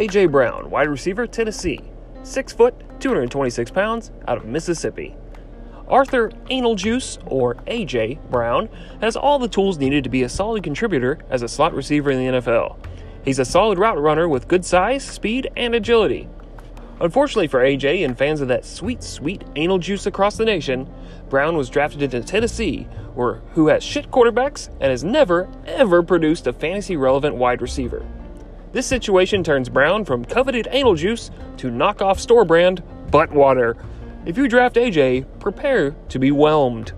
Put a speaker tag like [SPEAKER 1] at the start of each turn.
[SPEAKER 1] A.J. Brown, wide receiver, Tennessee. 6 foot, 226 pounds, out of Mississippi. Arthur Anal Juice, or A.J. Brown, has all the tools needed to be a solid contributor as a slot receiver in the NFL. He's a solid route runner with good size, speed, and agility. Unfortunately for AJ and fans of that sweet, sweet anal juice across the nation, Brown was drafted into Tennessee, where, who has shit quarterbacks and has never, ever produced a fantasy relevant wide receiver. This situation turns Brown from coveted anal juice to knockoff store brand butt water. If you draft AJ, prepare to be whelmed.